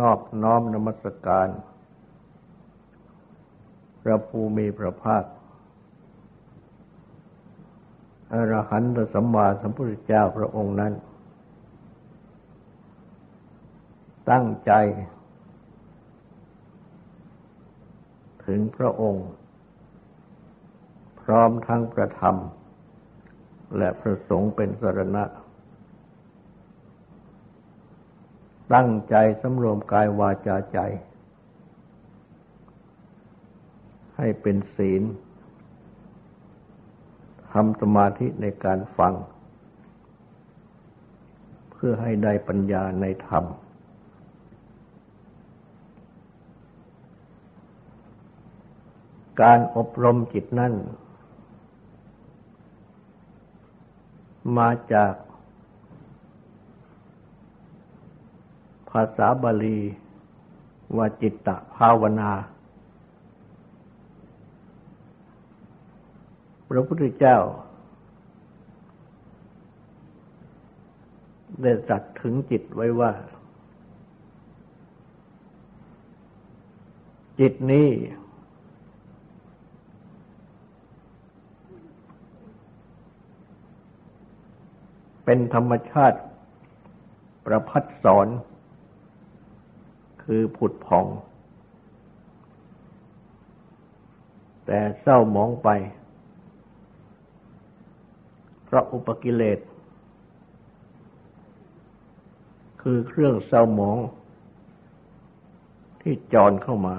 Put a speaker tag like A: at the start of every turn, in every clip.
A: นอบน้อมนมัสการ พระภูมิพระภาคอรหันตสัมมาสัมพุทธเจ้าพระองค์นั้น ตั้งใจ ถึงพระองค์ พร้อมทั้งประธรรม และพระสงฆ์เป็นสรณะ ตั้งใจสำรวมกายวาจาใจ ให้เป็นศีลทำสมาธิในการฟัง เพื่อให้ได้ปัญญาในธรรม การอบรมจิตนั่น มาจากาษาบาลีว่าจิตตภาวนา พระพุทธเจ้า ได้ตรัสถึงจิตไว้ว่า จิตนี้ เป็นธรรมชาติประพัดสอน คือผุดผ่อง แต่เศร้าหมองไป เพราะอุปกิเลส คือเครื่องเศร้าหมอง ที่จรเข้ามา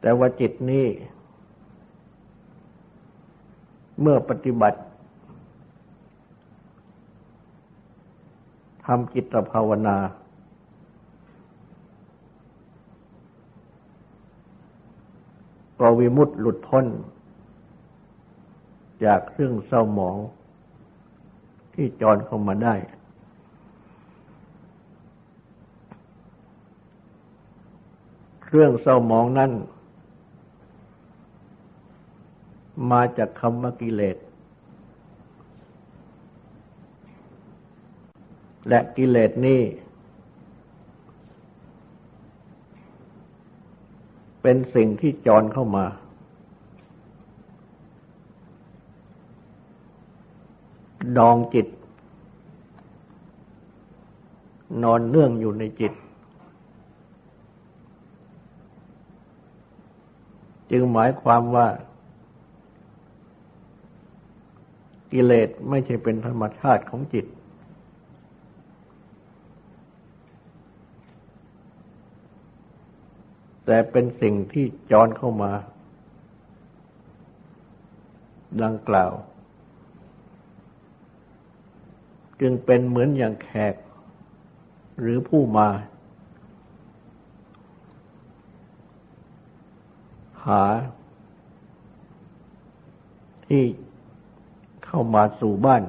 A: แต่ว่าจิตนี้เมื่อปฏิบัติ ทำจิตภาวนา ก็วิมุตติหลุดพ้น จากเครื่องเศร้าหมอง ที่จรเข้ามาได้ เครื่องเศร้าหมองนั้นมาจากคำว่ากิเลส และกิเลสนี้ เป็นสิ่งที่จรเข้ามา ดองจิต นอนเนื่องอยู่ในจิต จึงหมายความว่ากิเลสไม่ใช่เป็นธรรมชาติของจิต แต่เป็นสิ่งที่จรเข้ามา ดังกล่าว จึงเป็นเหมือนอย่างแขก หรือผู้มา หา ที่เข้ามาสู่บ้าน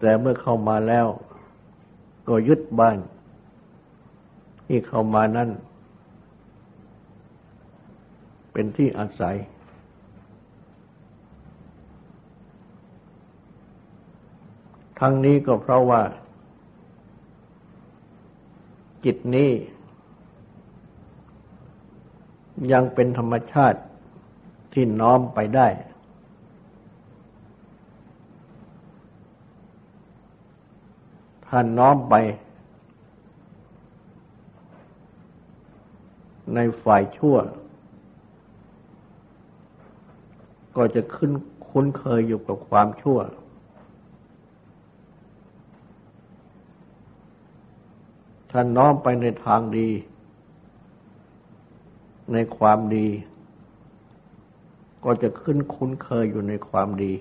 A: แต่เมื่อเข้ามาแล้ว ก็ยึดบ้าน ที่เข้ามานั้นเป็นที่อาศัย ทั้งนี้ก็เพราะว่า จิตนี้ ยังเป็นธรรมชาติที่น้อมไปได้ ถ้านน้อมไป ในฝ่ายชั่ว ก็จะขึ้นคุ้นเคยอยู่กับความชั่วถ้าน้อมไปในทางดี ในความดี ก็จะขึ้นคุ้นเคยอยู่ในความดี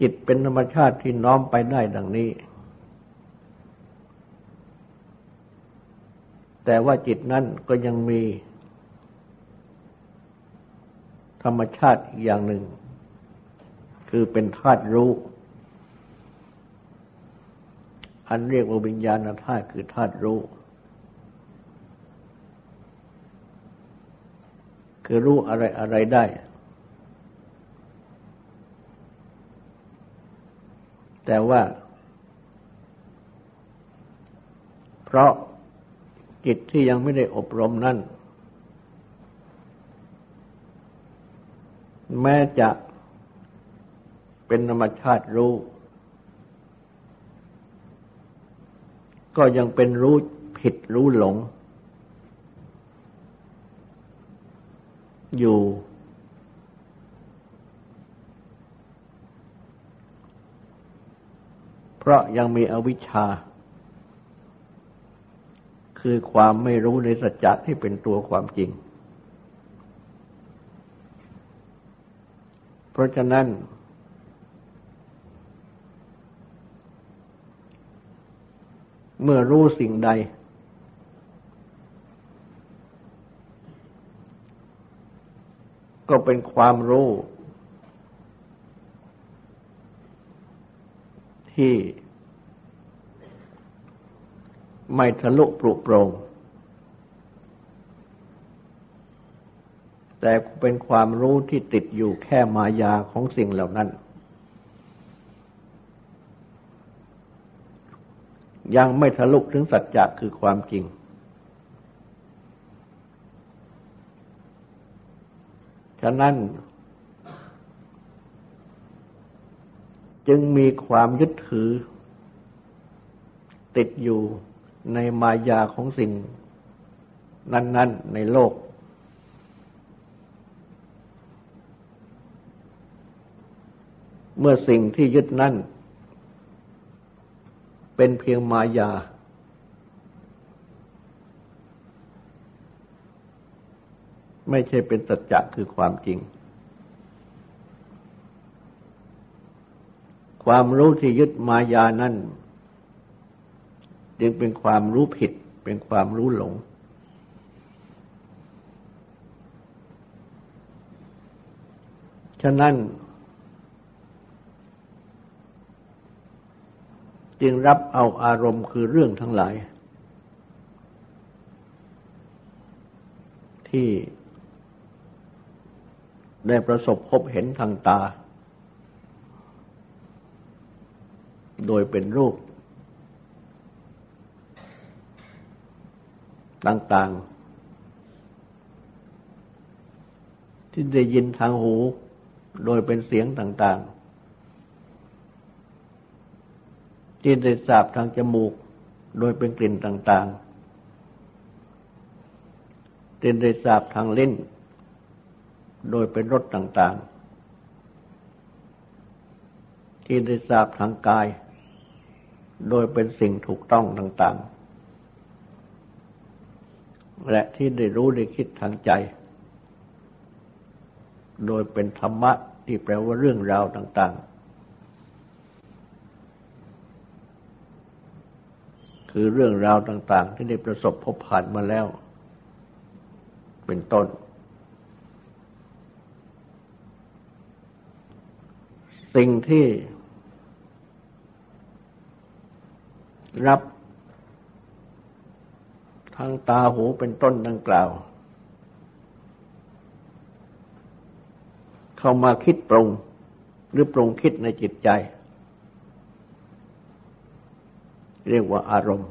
A: จิตเป็นธรรมชาติที่น้อมไปได้ดังนี้ แต่ว่าจิตนั้นก็ยังมีธรรมชาติอีกอย่างหนึ่ง คือเป็นธาตุรู้ อันเรียกว่าวิญญาณธาตุคือธาตุรู้ คือรู้อะไรอะไรได้ แต่ว่า เพราะจิตที่ยังไม่ได้อบรมนั้นแม้จะเป็นธรรมชาติรู้ ก็ยังเป็นรู้ผิดรู้หลง อยู่ ราะยังมีอวิชชา คือความไม่รู้ในสัจจะที่เป็นตัวความจริง เพราะฉะนั้น เมื่อรู้สิ่งใด ก็เป็นความรู้ ที่ไม่ทะลุปลุกโปรง แต่เป็นความรู้ที่ติดอยู่แค่มายาของสิ่งเหล่านั้น ยังไม่ทะลุถึงสัจจะคือความจริง ฉะนั้น จึงมีความยึดถือ ติดอยู่ในมายาของสิ่ง นั้น ๆ ในโลก เมื่อสิ่งที่ยึดนั่น เป็นเพียงมายา ไม่ใช่เป็นสัจจะคือความจริง ความรู้ที่ยึดมายานั้นจึงเป็นความรู้ผิด เป็นความรู้หลง ฉะนั้น จึงรับเอาอารมณ์คือเรื่องทั้งหลาย ที่ได้ประสบพบเห็นทางตา โดยเป็นรูป ต่างๆ ที่ได้ยินทางหู โดยเป็นเสียงต่างๆ ที่ได้สาบทางจมูก โดยเป็นกลิ่นต่างๆที่ได้สาบทางลิ้น โดยเป็นรสต่างๆที่ได้สาบทางกาย โดยเป็นสิ่งถูกต้องต่างๆ และที่ได้รู้ได้คิดทางใจ โดยเป็นธรรมะที่แปลว่าเรื่องราวต่าง ๆ คือเรื่องราวต่าง ๆ ที่ได้ประสบพบผ่านมาแล้ว เป็นต้น สิ่งที่ รับทางตาหูเป็นต้นดังกล่าว เข้ามาคิดปรุงหรือปรุงคิดในจิตใจ เรียกว่าอารมณ์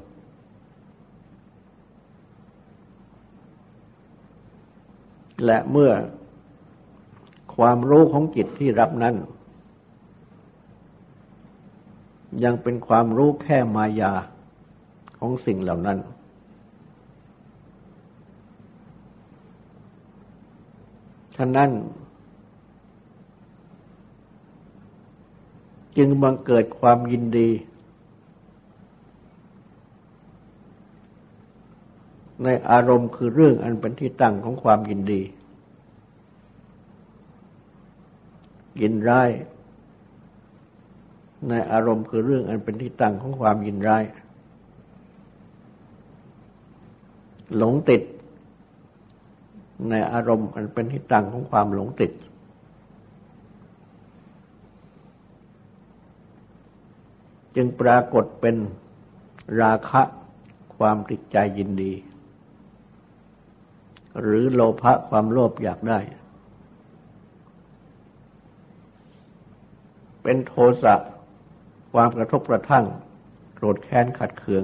A: และเมื่อความรู้ของจิตที่รับนั้น ยังเป็นความรู้แค่มายาของสิ่งเหล่านั้น ฉะนั้น จึงบังเกิดความยินดี ในอารมณ์คือเรื่องอันเป็นที่ตั้งของความยินดี ยินร้าย ในอารมณ์คือเรื่องอันเป็นที่ตั้งของความยินร้าย หลงติด ในอารมณ์อันเป็นที่ตั้งของความหลงติด จึงปรากฏเป็นราคะความติดใจยินดี หรือโลภะความโลภอยากได้ เป็นโทสะ ความกระทบกระทั่ง โกรธแค้นขัดเคือง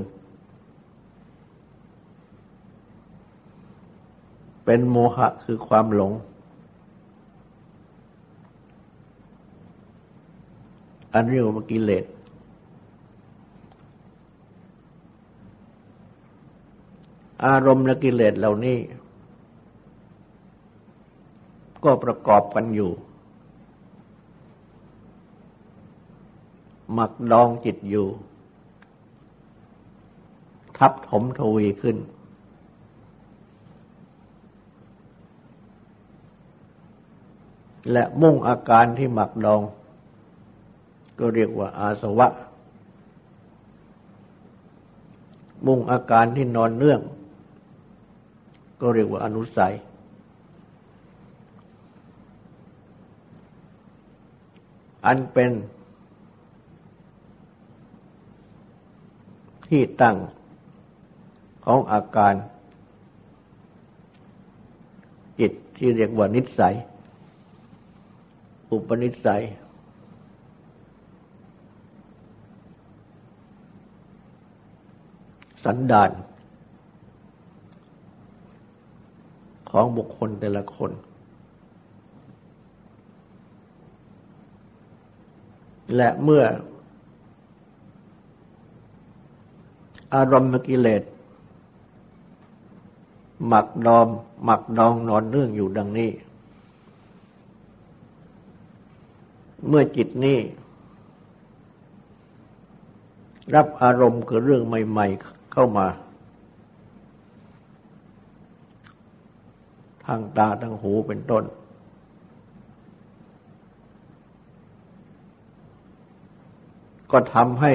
A: เป็นโมหะคือความหลง อันเรียกว่ากิเลสอารมณ์และกิเลสเหล่านี้ ก็ประกอบกันอยู่ หมักดองจิตอยู่ ทับถมทวีขึ้น และมุ่งอาการที่หมักดอง ก็เรียกว่าอาสวะ มุ่งอาการที่นอนเนื่อง ก็เรียกว่าอนุสัยอันเป็น ที่ตั้งของอาการจิตที่เรียกว่านิสัย อุปนิสัย สันดาน ของบุคคลแต่ละคน และเมื่อ อารมณ์กิเลสหมักดอม หมักดองนอนเรื่องอยู่ดังนี้ เมื่อจิตนี้ รับอารมณ์คือเรื่องใหม่ ๆ เข้ามา ทางตาทางหูเป็นต้น ก็ทำให้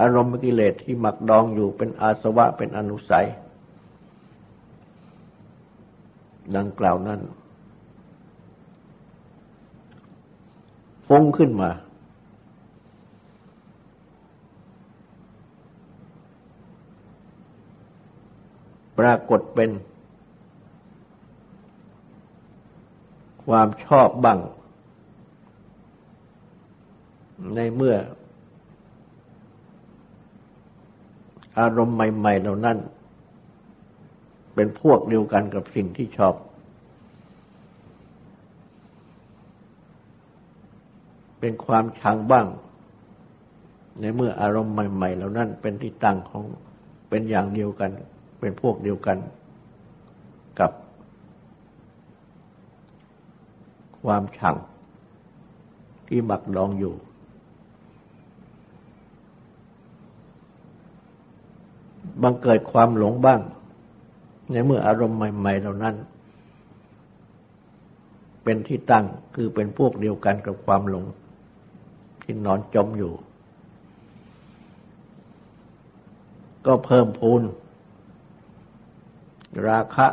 A: อารมณ์กิเลสที่หมักดองอยู่เป็นอาสวะเป็นอนุสัย ดังกล่าวนั้นฟุ้งขึ้นมา ปรากฏเป็น ความชอบบังในเมื่อ อารมณ์ใหม่ๆเหล่านั้น เป็นพวกเดียวกันกับสิ่งที่ชอบ เป็นความชังบ้าง ในเมื่ออารมณ์ใหม่ ๆ เหล่านั้น เป็นที่ตั้งของเป็นอย่างเดียวกัน เป็นพวกเดียวกันกับความชังที่หมักดองอยู่ บังเกิดความหลงบ้าง ในเมื่ออารมณ์ใหม่ๆเหล่านั้น เป็นที่ตั้งคือเป็นพวกเดียวกันกับความหลง ที่นอนจมอยู่ ก็เพิ่มพูน ราคะ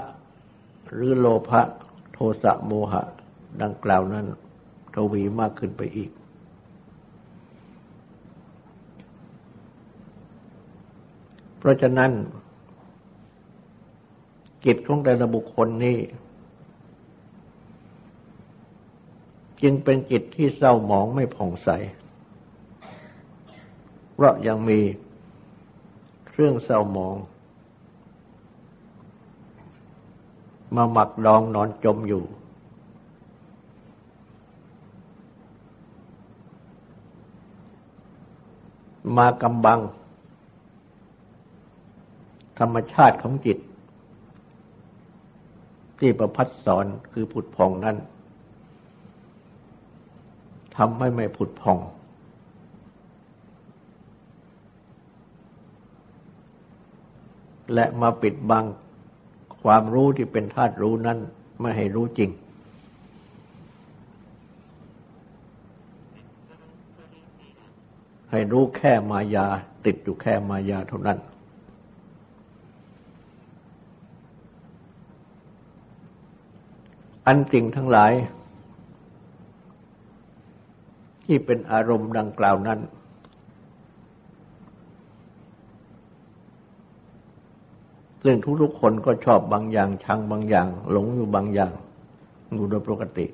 A: หรือโลภะโทสะโมหะ ดังกล่าวนั้นทวีมากขึ้นไปอีก เพ ราะฉะนั้นกิจของแต่ละบุคคลนี้จึงเป็นจิตที่เศร้าหมองไม่ผ่องใส เพราะยังมีเครื่องเศร้าหมอง มาหมักดองนอนจมอยู่ มากำบัง ธรรมชาติของจิต ที่ประพัดสอนคือผุดพองนั้นทำให้ไม่ผุดพอง และมาปิดบังความรู้ที่เป็นธาตุรู้นั้นไม่ให้รู้จริง ให้รู้แค่มายาติดอยู่แค่มายาเท่านั้น อันสิ่งทั้งหลาย ที่เป็นอารมณ์ดังกล่าวนั้น ซึ่งทุกๆคนก็ชอบบางอย่าง ชังบางอย่าง หลงอยู่บางอย่างอยู่โดยปกติ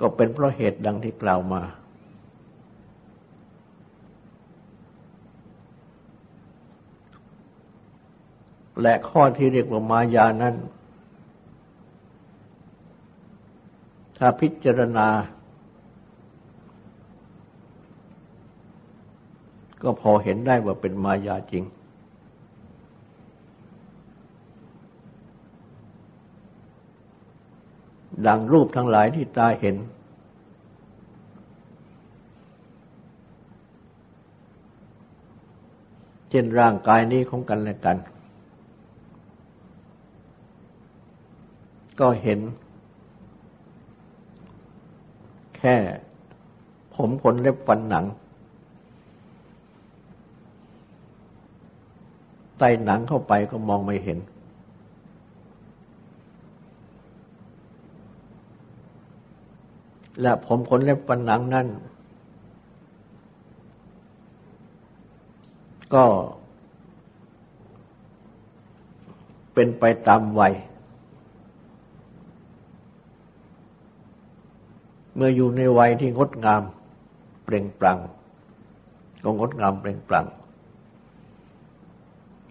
A: ก็เป็นเพราะเหตุดังที่กล่าวมา และข้อที่เรียกว่ามายานั้น ถ้าพิจารณา ก็พอเห็นได้ว่าเป็นมายาจริง ดังรูปทั้งหลายที่ตาเห็น เช่นร่างกายนี้ของกันและกัน ก็เห็น แค่ ผมขนเล็บฟันหนังใต้หนังเข้าไปก็มองไม่เห็น และผมขนเล็บฟันหนังนั่น ก็เป็นไปตามวัย เมื่ออยู่ในวัยที่งดงามเปล่งปลั่งก็งดงามเปล่งปลั่ง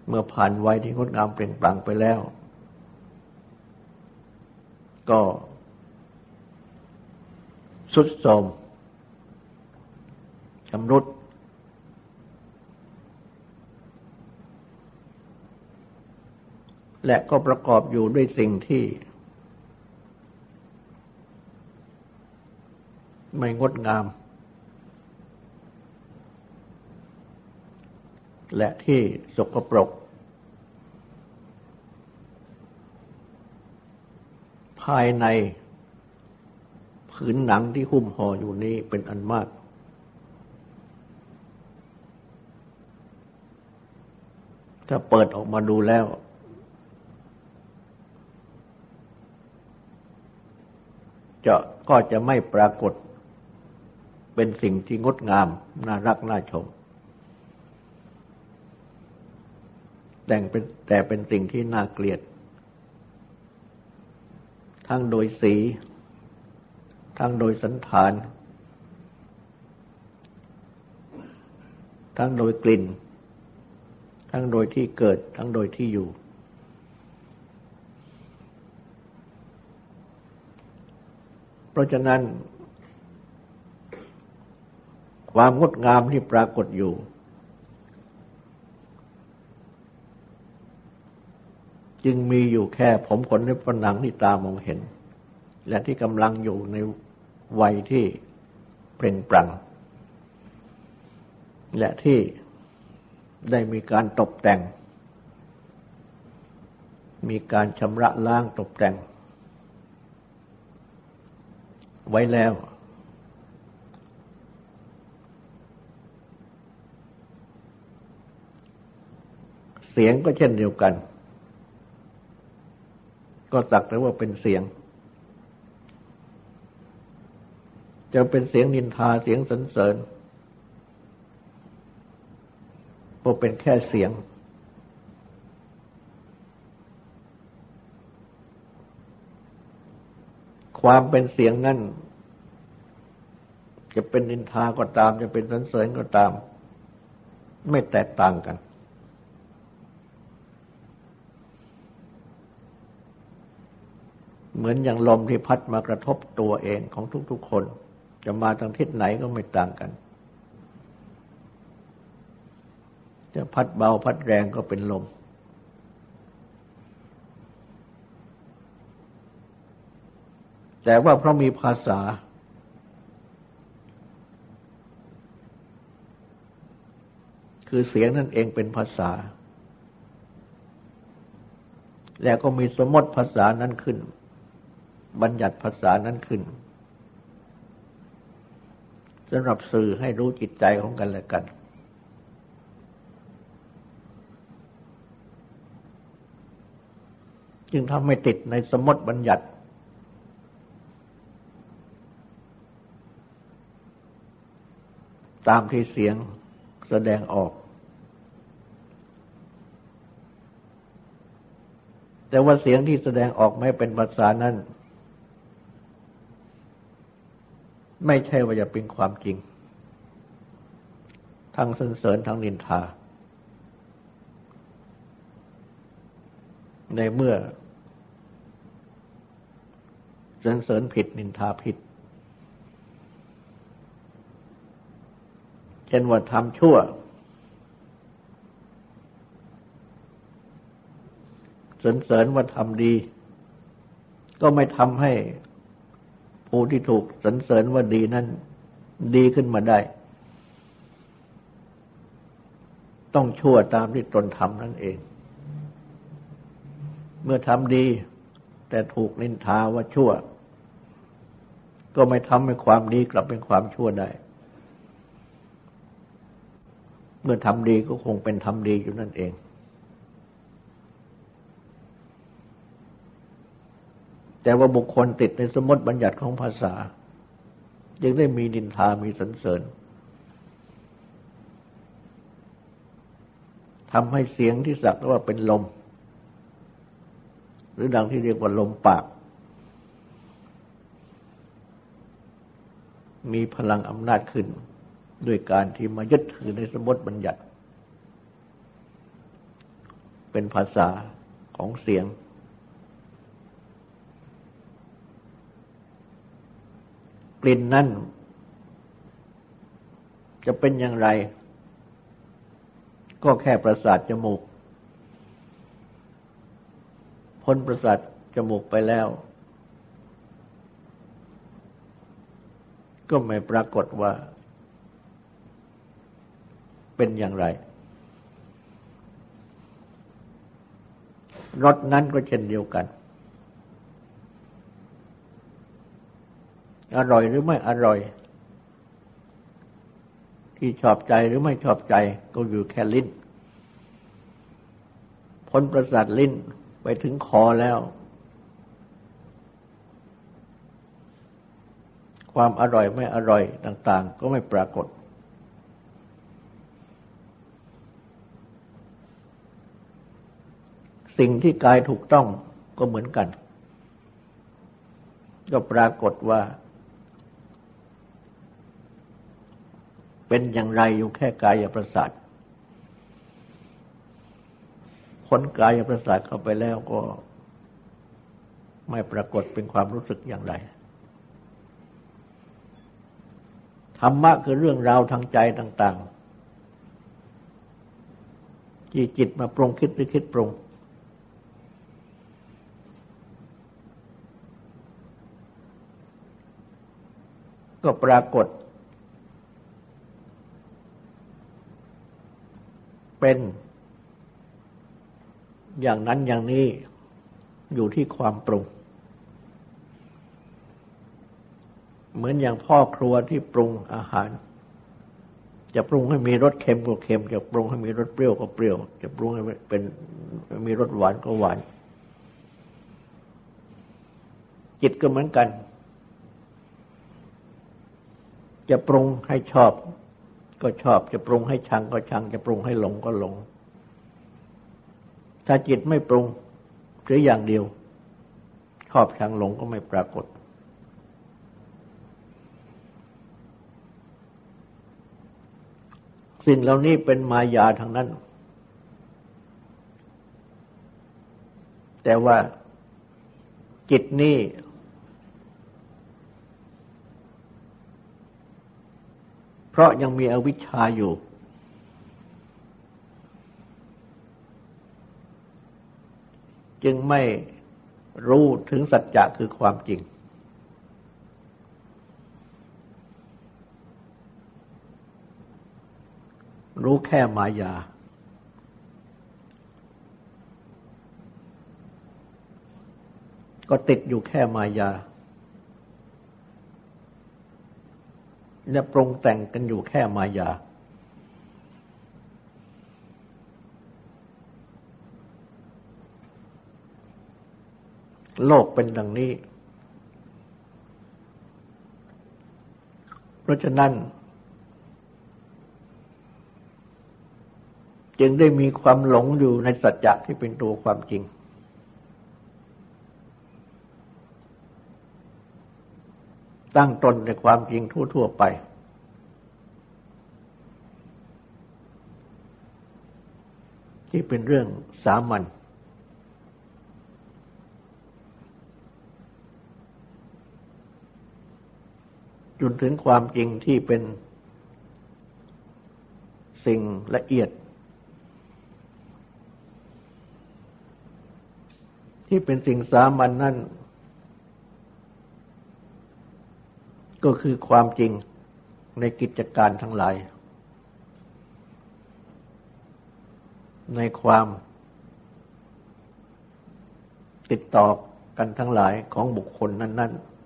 A: เมื่อผ่านวัยที่งดงามเปล่งปลั่งไปแล้ว ก็สุดโทมชำรุด และก็ประกอบอยู่ด้วยสิ่งที่ ไม่งดงาม และที่สกปรก ภายในผืนหนังที่หุ้มห่ออยู่นี้เป็นอันมาก ถ้าเปิดออกมาดูแล้ว จะก็จะไม่ปรากฏ เป็นสิ่งที่งดงาม น่ารัก น่าชม แต่เป็นแต่เป็นสิ่งที่น่าเกลียด ทั้งโดยสี ทั้งโดยสันฐาน ทั้งโดยกลิ่น ทั้งโดยที่เกิด ทั้งโดยที่อยู่เพราะฉะนั้น ความงดงามที่ปรากฏอยู่ จึงมีอยู่แค่ผมขนเล็บฝันหนังที่ตามองเห็น และที่กำลังอยู่ในวัยที่เปล่งปลั่งและที่ได้มีการตกแต่ง มีการชำระล้างตกแต่ง ไว้แล้ว เสียงก็เช่นเดียวกัน ก็สักแต่ว่าเป็นเสียง จะเป็นเสียงนินทาเสียงสรรเสริญก็เป็นแค่เสียง ความเป็นเสียงนั่นจะเป็นนินทาก็ตาม จะเป็นสรรเสริญก็ตาม ไม่แตกต่างกัน เหมือนอย่างลมที่พัดมากระทบตัวเองของทุกๆคน จะมาทางทิศไหนก็ไม่ต่างกัน จะพัดเบาพัดแรงก็เป็นลม แต่ว่าเพราะมีภาษา คือเสียงนั่นเองเป็นภาษา แล้วก็มีสมมติภาษานั้นขึ้น บัญญัติภาษานั้นขึ้นสำหรับสื่อให้รู้จิตใจของกันและกัน จึงทำให้ติดในสมมติบัญญัติ ตามที่เสียงแสดงออก แต่ว่าเสียงที่แสดงออกไม่เป็นภาษานั้น ไม่ใช่ว่าจะเป็นความจริง ทั้งสรรเสริญทั้งนินทา ในเมื่อสรรเสริญผิดนินทาผิดเช่นว่าทำชั่วสรรเสริญว่าทำดี ก็ไม่ทำให้ ผู้ที่ถูกสรรเสริญว่าดีนั้น ดีขึ้นมาได้ ต้องชั่วตามที่ตนทำนั่นเอง เมื่อทำดี แต่ถูกนินทาว่าชั่ว ก็ไม่ทำให้ความดีกลับเป็นความชั่วได้ เมื่อทำดีก็คงเป็นทำดีอยู่นั่นเอง แต่ว่าบุคคลติดในสมมติบัญญัติของภาษา ยังได้มีดินทามีสรรเสริญทำให้เสียงที่สักว่าเป็นลม หรือดังที่เรียกว่าลมปาก มีพลังอำนาจขึ้น ด้วยการที่มายึดถือในสมมติบัญญัติ เป็นภาษาของเสียง ลิ่นนั่นจะเป็นอย่างไร ก็แค่ประสาทจมูก พ้นประสาทจมูกไปแล้ว ก็ไม่ปรากฏว่า เป็นอย่างไรรถนั้นก็เช่นเดียวกัน อร่อยหรือไม่อร่อย ที่ชอบใจหรือไม่ชอบใจก็อยู่แค่ลิ้นพ้นประสาทลิ้นไปถึงคอแล้ว ความอร่อยไม่อร่อยต่าง ๆ ก็ไม่ปรากฏ สิ่งที่กายถูกต้องก็เหมือนกัน ก็ปรากฏว่า เป็นอย่างไรอยู่แค่กายประสาทพ้นกายประสาทเข้าไปแล้วก็ไม่ปรากฏเป็นความรู้สึกอย่างไร ธรรมะคือเรื่องราวทางใจต่าง ๆ ที่จิตมาปรุงคิดหรือคิดปรุง ก็ปรากฏ เป็น อย่างนั้นอย่างนี้อยู่ที่ความปรุง เหมือนอย่างพ่อครัวที่ปรุงอาหาร จะปรุงให้มีรสเค็มก็เค็ม จะปรุงให้มีรสเปรี้ยวก็เปรี้ยว จะปรุงให้เป็นมีรสหวานก็หวาน จิตก็เหมือนกัน จะปรุงให้ชอบ ก็ชอบจะปรุงให้ชังก็ชังจะปรุงให้หลงก็หลง ถ้าจิตไม่ปรุงหรืออย่างเดียว ชอบชังหลงก็ไม่ปรากฏ สิ่งเหล่านี้เป็นมายาทางนั้น แต่ว่าจิตนี้ เพราะยังมีอวิชชาอยู่ จึงไม่รู้ถึงสัจจะคือความจริง รู้แค่มายา ก็ติดอยู่แค่มายา และปรุงแต่งกันอยู่แค่มายา โลกเป็นดังนี้ เพราะฉะนั้น จึงได้มีความหลงอยู่ในสัจจะที่เป็นตัวความจริง ตั้งตนในความจริงทั่วๆไป ที่เป็นเรื่องสามัญจนถึงความจริงที่เป็นสิ่งละเอียด ที่เป็นสิ่งสามัญนนั่น ก็คือความจริงในกิจการทั้งหลาย ในความติดต่อกันทั้งหลายของบุคคลนั้น ๆ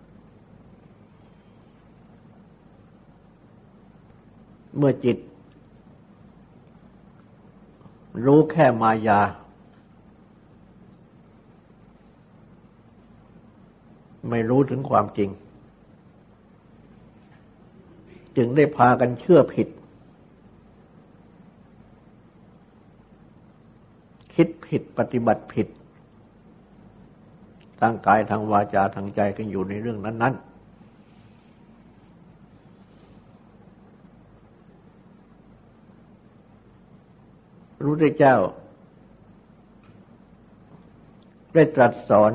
A: เมื่อจิต รู้แค่มายา ไม่รู้ถึงความจริง จึงได้พากันเชื่อผิด คิดผิดปฏิบัติผิดทางกายทางวาจาทางใจกันอยู่ในเรื่องนั้นๆรู้ได้เจ้า ได้ตรัสสอน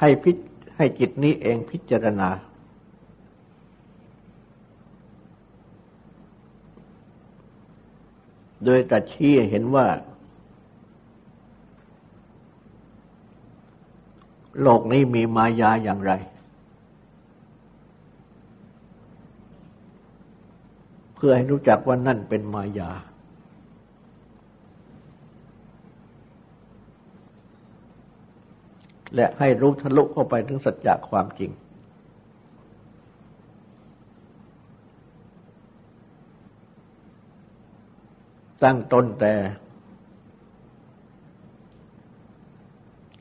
A: ให้พิ ให้จิตนี้เองพิจารณา โดยตัดชี้เห็นว่า โลกนี้มีมายาอย่างไร เพื่อให้รู้จักว่านั่นเป็นมายา และให้รู้ทะลุเข้าไปถึงสัจจะความจริง ตั้งต้นแต่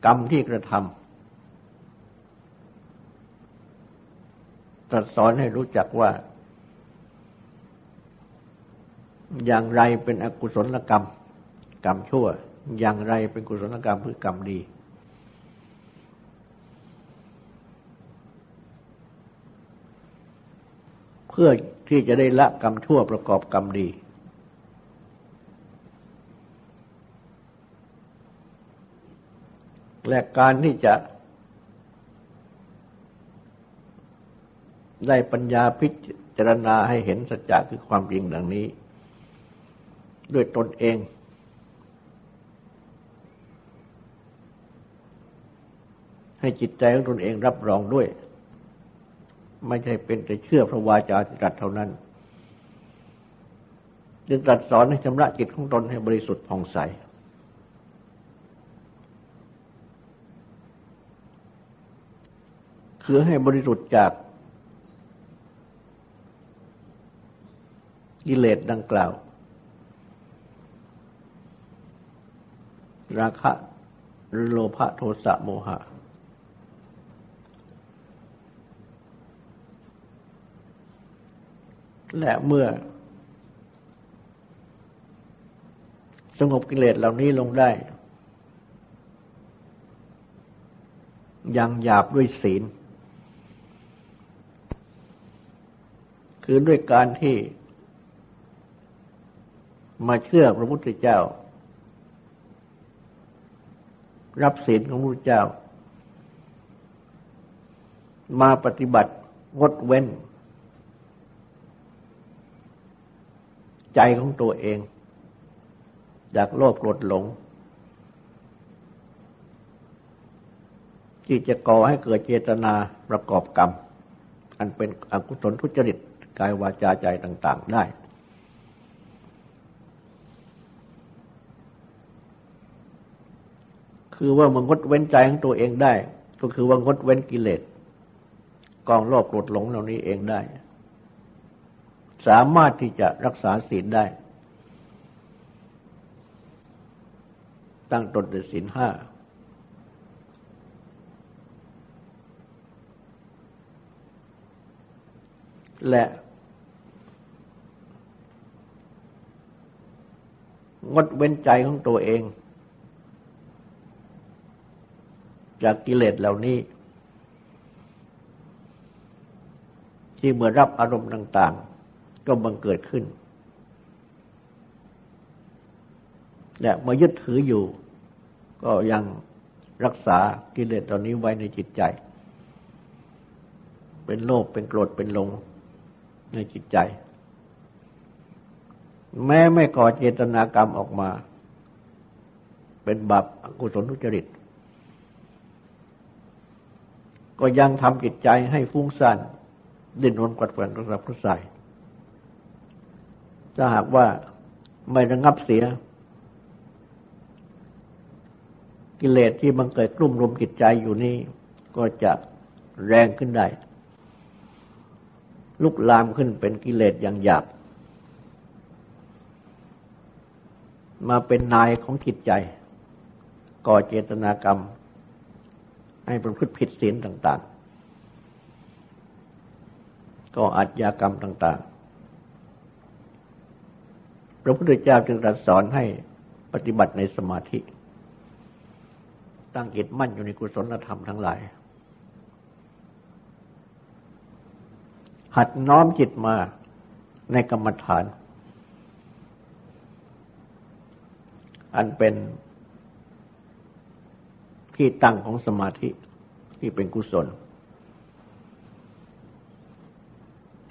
A: กรรมที่กระทำตรัสสอนให้รู้จักว่า อย่างไรเป็นอกุศลกรรม กรรมชั่ว อย่างไรเป็นกุศลกรรมคือกรรมดี พื่อที่จะได้ละกรรมชั่วประกอบกรรมดี และการที่จะ ได้ปัญญาพิจารณาให้เห็นสัจจะคือความจริงดังนี้ ด้วยตนเอง ให้จิตใจของตนเองรับรองด้วย ไม่ใช่เป็นแต่เชื่อพระวาจาที่ตรัสเท่านั้น จึงตรัสสอนให้ชำระจิตของตนให้บริสุทธิ์ผ่องใส คือให้บริสุทธิ์จากกิเลสดังกล่าว ราคะหรือโลภะโทสะโมหะ และเมื่อ สงบกิเลสเหล่านี้ลงได้ ยังหยาบด้วยศีล คือด้วยการที่มาเชื่อพระพุทธเจ้า รับศีลของพระพุทธเจ้า มาปฏิบัติงดเว้น ใจของตัวเอง จากโลภโกรธหลง ที่จะก่อให้เกิดเจตนาประกอบกรรม อันเป็นอกุศลทุจริตกายวาจาใจต่าง ๆ ได้ คือว่ามันงดเว้นใจของตัวเองได้ ก็คือว่างดเว้นกิเลสกองโลภโกรธหลงเหล่านี้เองได้ สามารถที่จะรักษาศีลได้ ตั้งตนในศีลห้า และ งดเว้นใจของตัวเอง จากกิเลสเหล่านี้ที่เมื่อรับอารมณ์ต่าง ๆ ก็บังเกิดขึ้น และเมื่อยึดถืออยู่ ก็ยังรักษากิเลสตอนนี้ไว้ในจิตใจ เป็นโลภเป็นโกรธเป็นลงในจิตใจ แม้ไม่ก่อเจตนากรรมออกมา เป็นบาปอกุศลทุจริต ก็ยังทำจิตใจให้ฟุ้งซ่านดิ้นรนกัดแกงกระสับกระส่าย ถ้าหากว่าไม่ระงับเสีย กิเลสที่มันเกิดกลุ่มรุมจิตใจอยู่นี่ก็จะแรงขึ้นได้ ลุกลามขึ้นเป็นกิเลสอย่างหยาบมาเป็นนายของจิตใจ ก่อเจตนากรรม ให้ประพฤติผิดศีลต่าง ๆ ก็อาชญากรรมต่าง ๆ พระพุทธเจ้าจึงตรัสสอนให้ปฏิบัติในสมาธิ ตั้งจิตมั่นอยู่ในกุศลธรรมทั้งหลาย หัดน้อมจิตมาในกรรมฐาน อันเป็นที่ตั้งของสมาธิที่เป็นกุศล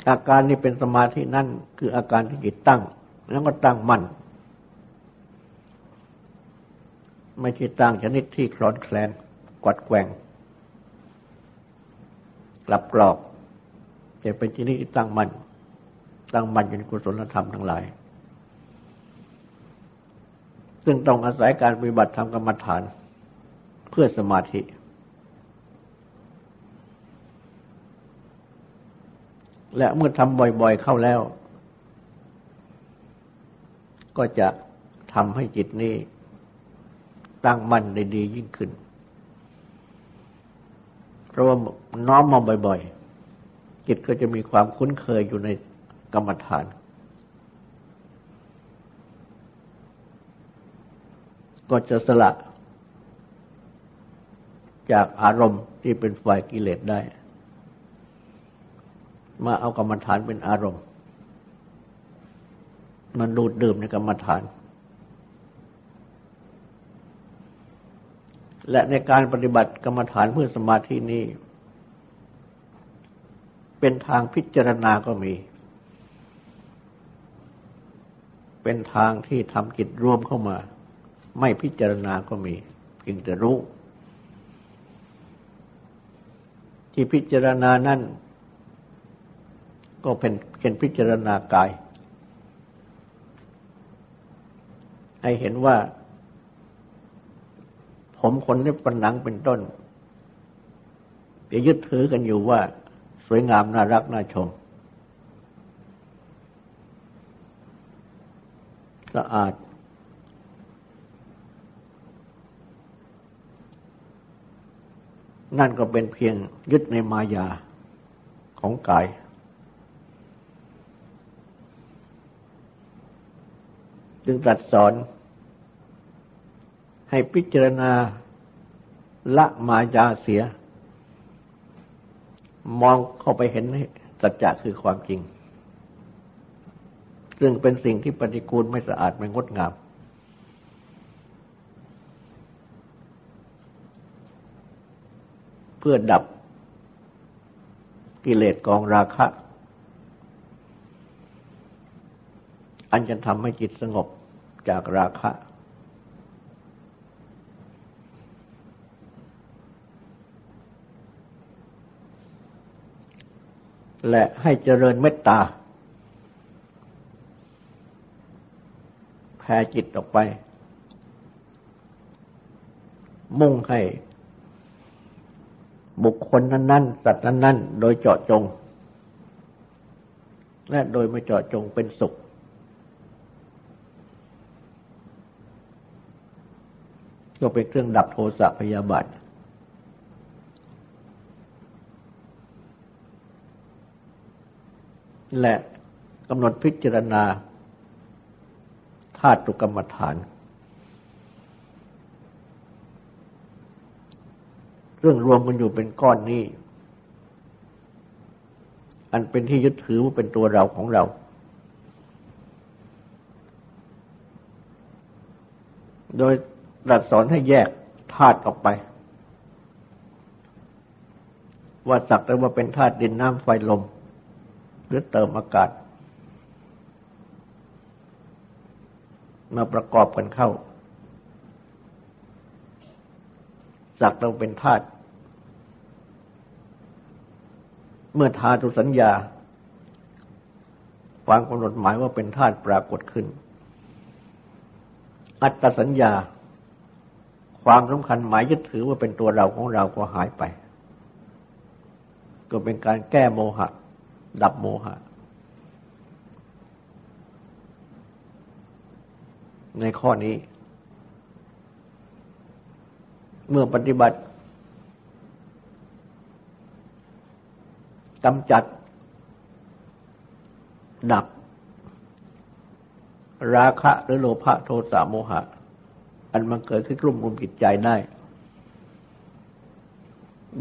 A: อาการนี้เป็นสมาธินั่นคืออาการที่จิตตั้ง แล้วก็ตั้งมั่นไม่ใช่ตั้งชนิดที่คลอนแคลนกวัดแกว่งกลับกรอกแต่เป็นชนิดที่ตั้งมั่นตั้งมั่นอยู่ในกุศลธรรมทั้งหลาย ซึ่งต้องอาศัยการปฏิบัติธรรมกรรมฐานเพื่อสมาธิ และเมื่อทำบ่อยๆเข้าแล้ว ก็จะทำให้จิตนี้ตั้งมั่นได้ดียิ่งขึ้น เพราะว่าน้อมมาบ่อย ๆ จิตก็จะมีความคุ้นเคยอยู่ในกรรมฐาน ก็จะสละจากอารมณ์ที่เป็นฝ่ายกิเลสได้ มาเอากรรมฐานเป็นอารมณ์ มันดูดดื่มในกรรมฐาน และในการปฏิบัติกรรมฐานเพื่อสมาธินี้ เป็นทางพิจารณาก็มี เป็นทางที่ทำจิตรวมเข้ามา ไม่พิจารณาก็มีเพียงแต่รู้ ที่พิจารณานั่นก็เป็นเป็นพิจารณากาย ให้เห็นว่า ผมคนนี้ปันหนังเป็นต้นจะยึดถือกันอยู่ว่า สวยงามน่ารักน่าชม สะอาด นั่นก็เป็นเพียงยึดในมายาของกาย จึงตรัสสอน ให้พิจารณาละมายาเสีย มองเข้าไปเห็นสัจจะคือความจริง ซึ่งเป็นสิ่งที่ปฏิกูลไม่สะอาดไม่งดงาม เพื่อดับกิเลสกองราคะ อันจะทำให้จิตสงบ จากราคะ และให้เจริญเมตตาแผ่จิตออกไป มุ่งให้บุคคลนั้นๆ สัตว์นั้นๆ โดยเจาะจง และโดยไม่เจาะจงเป็นสุข ก็เป็นเครื่องดับโทสะพยาบาทและกำหนดพิจารณาธาตุกรรมฐาน เรื่องรวมกันอยู่เป็นก้อนนี้ อันเป็นที่ยึดถือว่าเป็นตัวเราของเรา โดย รัสสอนให้แยกธาตุออกไป ว่าสักแต่ว่าเป็นธาตุดินน้ำไฟลม หรือเติมอากาศ มาประกอบกันเข้า สักเราเป็นธาตุเมื่อธาตุสัญญาความกำหนดหมายว่าเป็นธาตุปรากฏขึ้น อัตตสัญญา ความสำคัญหมายยึดถือว่าเป็นตัวเราของเราก็หายไป ก็เป็นการแก้โมหะ ดับโมหะ ในข้อนี้ เมื่อปฏิบัติกำจัด ดับ ราคะหรือโลภะโทสะโมหะ อันมันเกิดขึ้นกลุ่มรุมจิตใจได้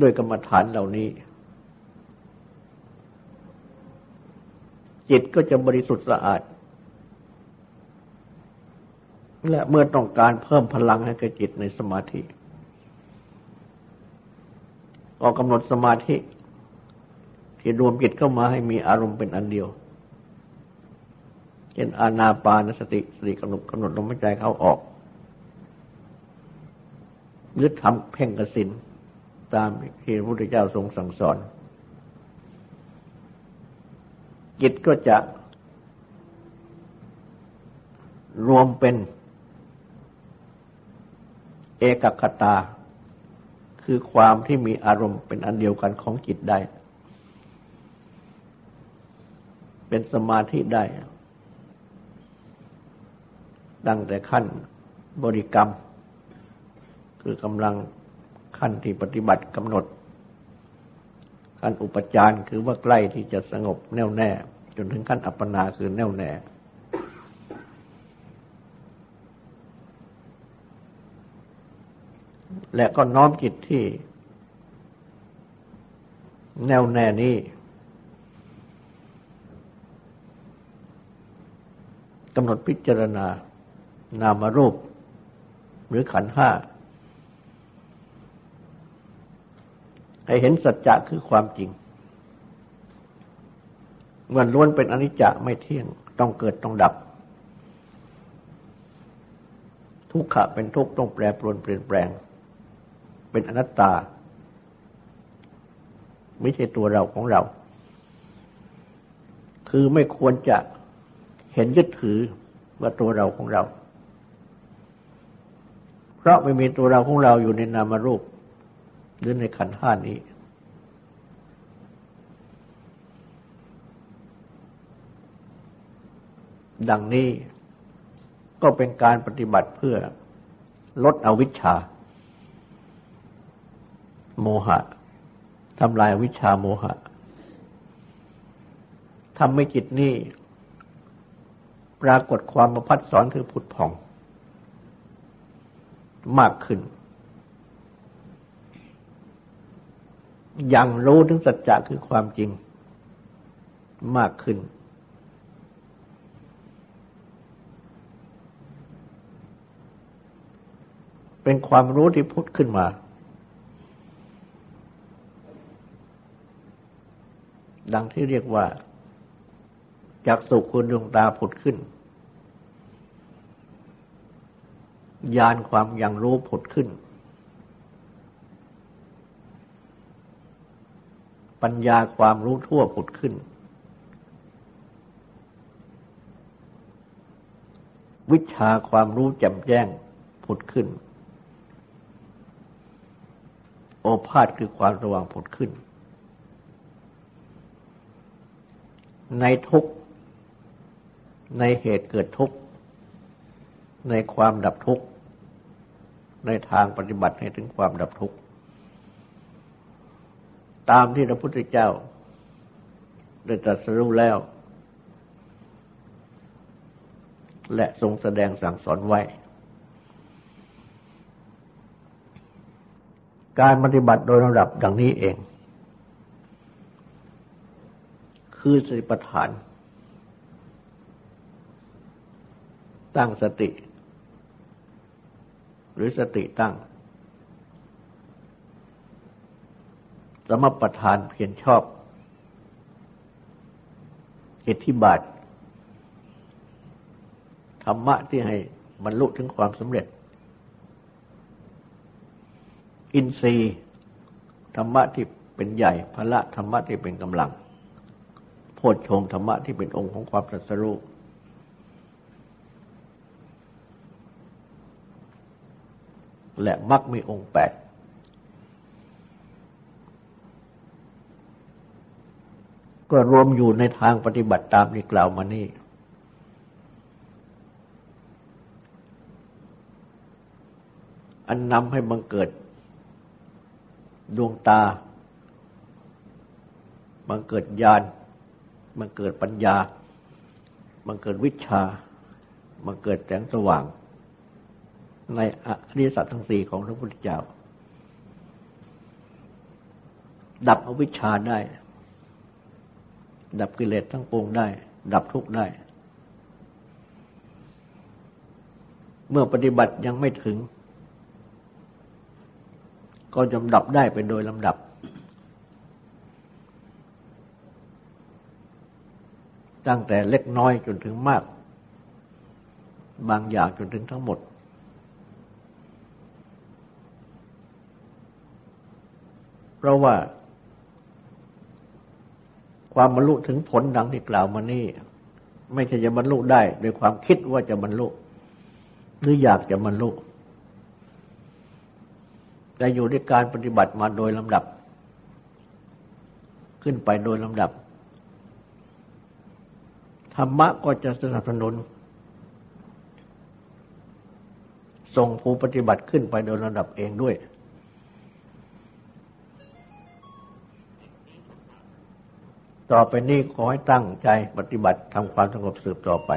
A: ด้วยกรรมฐานเหล่านี้ จิตก็จะบริสุทธิ์สะอาด และเมื่อต้องการเพิ่มพลังให้กับจิตในสมาธิก็กำหนดสมาธิ ที่รวมจิตเข้ามาให้มีอารมณ์เป็นอันเดียวเช่นอานาปานสติสติกำหนดกำหนดลมหายใจเข้าออก ยึดทำเพ่งกสินตามที่พระพุทธเจ้าทรงสั่งสอน จิตก็จะรวมเป็นเอกคตา คือความที่มีอารมณ์เป็นอันเดียวกันของจิตได้ เป็นสมาธิได้ตั้งแต่ขั้นบริกรรม คือกำลังขั้นที่ปฏิบัติกำหนดขั้นอุปจารคือว่าใกล้ที่จะสงบแน่วแน่ จนถึงขั้นอัปปนาคือแน่วแน่ และก็น้อมจิตที่ แน่วแน่นี้กำหนดพิจารณานามรูป หรือขันห้า ให้เห็นสัจจะคือความจริงมื่อล้วนเป็นอนิจจะไม่เที่ยง ต้องเกิดต้องดับ ทุกขะเป็นทุกข์ต้องแปรปรวนเปลี่ยนแปลง เป็นอนัตตา ไม่ใช่ตัวเราของเรา คือไม่ควรจะเห็นยึดถือว่าตัวเราของเรา เพราะไม่มีตัวเราของเราอยู่ในนามรูป หรือในขันธ์ห้านี้ ดังนี้ก็เป็นการปฏิบัติเพื่อลดอวิชชา โมหะทำลายวิชาโมหะทำให้จิตนี้ ปรากฏความประพัดสอนคือผุดผ่อง มากขึ้น ยังรู้ถึงสัจจะคือความจริงมากขึ้น เป็นความรู้ที่พุทธขึ้นมา ดังที่เรียกว่าจากสุขคุณดวงตาผุดขึ้นญาณความยังรู้ผุดขึ้น ปัญญาความรู้ทั่วผุดขึ้น วิชาความรู้แจ่มแจ้งผุดขึ้น โอภาษคือความระวังผลขึ้น ในทุกในเหตุเกิดทุกข์ ในความดับทุกข์ ในทางปฏิบัติให้ถึงความดับทุกข์ ตามที่พระพุทธเจ้า ได้ตรัสรู้แล้ว และทรงแสดงสั่งสอนไว้ การปฏิบัติโดยระดับดังนี้เอง คือสติปัฏฐาน ตั้งสติ หรือสติตั้ง สมประทานเพียรชอบเอิทธิบาทธรรมะที่ให้บรรลุถึงความสำเร็จ อินทรีย์ธรรมะที่เป็นใหญ่พละธรรมะที่เป็นกำลัง โพชฌงธรรมะที่เป็นองค์ของความตรัสรู้และมักมีองค์แปด ก็รวมอยู่ในทางปฏิบัติตามที่กล่าวมานี้อันนำให้บังเกิด ดวงตา บังเกิดญาณ บังเกิดปัญญา บังเกิดวิชา บังเกิดแสงสว่าง ในอริยสัจทั้งสี่ของพระพุทธเจ้า ดับอวิชชาได้ ดับกิเลสทั้งปวงได้ ดับทุกข์ได้ เมื่อปฏิบัติยังไม่ถึง ก็จะดับได้เป็นโดยลำดับ ตั้งแต่เล็กน้อยจนถึงมาก บางอย่างจนถึงทั้งหมดเพราะว่า ความบรรลุถึงผลดังที่กล่าวมานี่ ไม่ใช่จะบรรลุได้โดยความคิดว่าจะบรรลุหรืออยากจะบรรลุแต่อยู่ในการปฏิบัติมาโดยลำดับ ขึ้นไปโดยลำดับ ธรรมะก็จะสนับสนุน ส่งผู้ปฏิบัติขึ้นไปโดยลำดับเองด้วย ต่อไปนี้ขอให้ตั้งใจปฏิบัติทำความสงบสืบต่อไป